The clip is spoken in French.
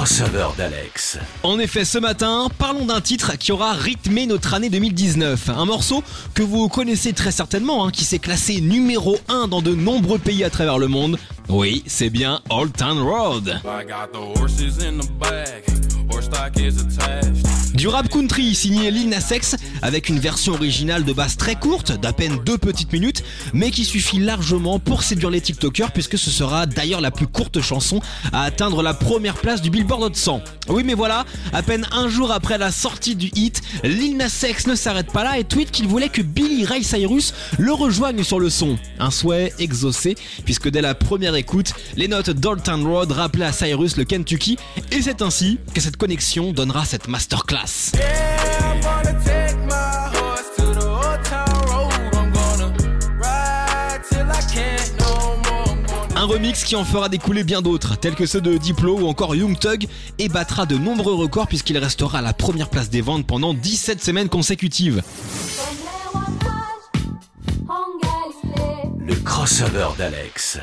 Crossover d'Alex. En effet, ce matin, parlons d'un titre qui aura rythmé notre année 2019. Un morceau que vous connaissez très certainement, hein, qui s'est classé numéro 1 dans de nombreux pays à travers le monde. Oui, c'est bien Old Town Road. I got the horses in the back. Horse stock is attached. Du rap country signé Lil Nas X avec une version originale de base très courte, d'à peine deux petites minutes, mais qui suffit largement pour séduire les TikTokers puisque ce sera d'ailleurs la plus courte chanson à atteindre la première place du Billboard Hot 100. Oui mais voilà, à peine un jour après la sortie du hit, Lil Nas X ne s'arrête pas là et tweet qu'il voulait que Billy Ray Cyrus le rejoigne sur le son. Un souhait exaucé puisque dès la première écoute, les notes d'Old Road rappelaient à Cyrus le Kentucky et c'est ainsi que cette connexion donnera cette masterclass. Yeah, I'm gonna take my horse to the old town road. I'm gonna ride till I can't no more. I'm gonna Un remix qui en fera découler bien d'autres, tels que ceux de Diplo ou encore Young Thug, et battra de nombreux records puisqu'il restera à la première place des ventes pendant 17 semaines consécutives. Le crossover d'Alex.